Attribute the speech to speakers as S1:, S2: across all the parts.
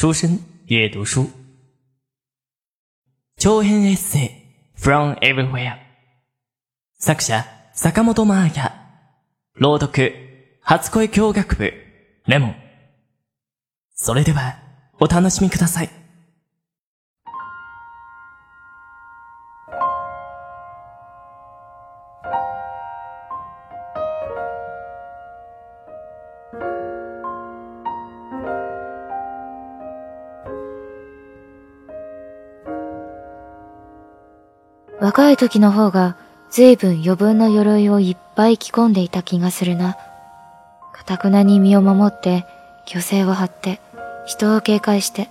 S1: 书生阅读书，長編エッセイ。From everywhere 作者坂本真綾朗読初恋教学部。レモン。それではお楽しみください
S2: 若い時の方が随分余分な鎧をいっぱい着込んでいた気がするな。かたくなに身を守って、虚勢を張って、人を警戒して。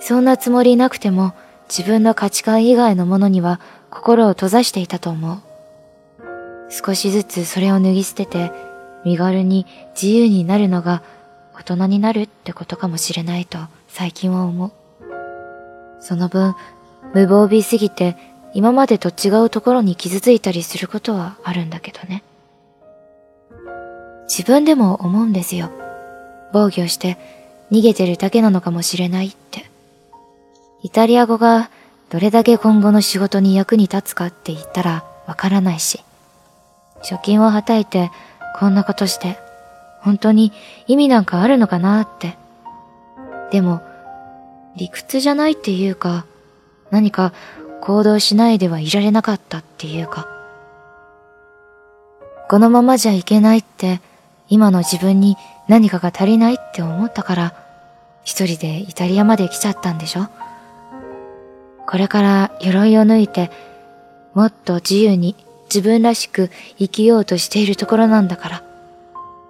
S2: そんなつもりなくても自分の価値観以外のものには心を閉ざしていたと思う。少しずつそれを脱ぎ捨てて、身軽に自由になるのが大人になるってことかもしれないと最近は思う。その分、無防備すぎて今までと違うところに傷ついたりすることはあるんだけどね。自分でも思うんですよ。防御して逃げてるだけなのかもしれないって。イタリア語がどれだけ今後の仕事に役に立つかって言ったらわからないし。貯金をはたいてこんなことして本当に意味なんかあるのかなって。でも理屈じゃないっていうか何か行動しないではいられなかったっていうか。このままじゃいけないって、今の自分に何かが足りないって思ったから、一人でイタリアまで来ちゃったんでしょこれから鎧を脱いて、もっと自由に自分らしく生きようとしているところなんだから。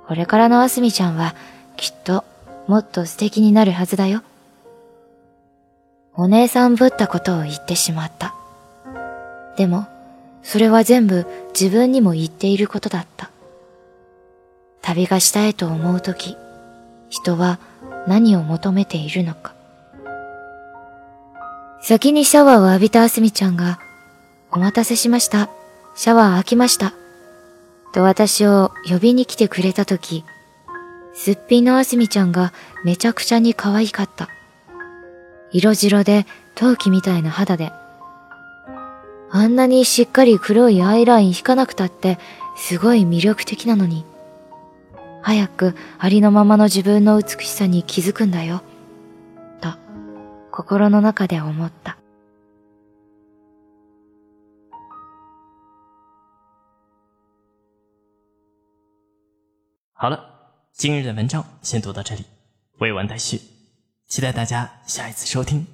S2: これからのあすみちゃんは、きっともっと素敵になるはずだよ。お姉さんぶったことを言ってしまった。でも、それは全部自分にも言っていることだった。旅がしたいと思うとき、人は何を求めているのか。先にシャワーを浴びたあすみちゃんが、お待たせしました。シャワー開きました。と私を呼びに来てくれたとき、すっぴんのあすみちゃんがめちゃくちゃに可愛かった。色白で陶器みたいな肌で。あんなにしっかり黒いアイライン引かなくたってすごい魅力的なのに。早くありのままの自分の美しさに気づくんだよ。と、心の中で思った。
S1: 好了，今日的文章先读到这里，未完待续。期待大家下一次收听。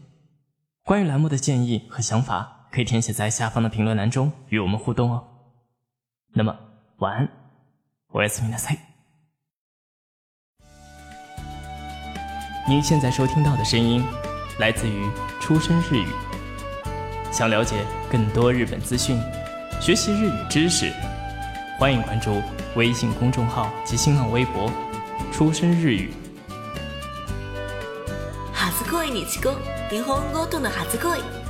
S1: 关于栏目的建议和想法，可以填写在下方的评论栏中与我们互动哦。那么晚安，我是米娜塞。您现在收听到的声音来自于出生日语。想了解更多日本资讯，学习日语知识，欢迎关注微信公众号及新浪微博“出生日语”。
S3: 初恋に遅刻日本語との初恋。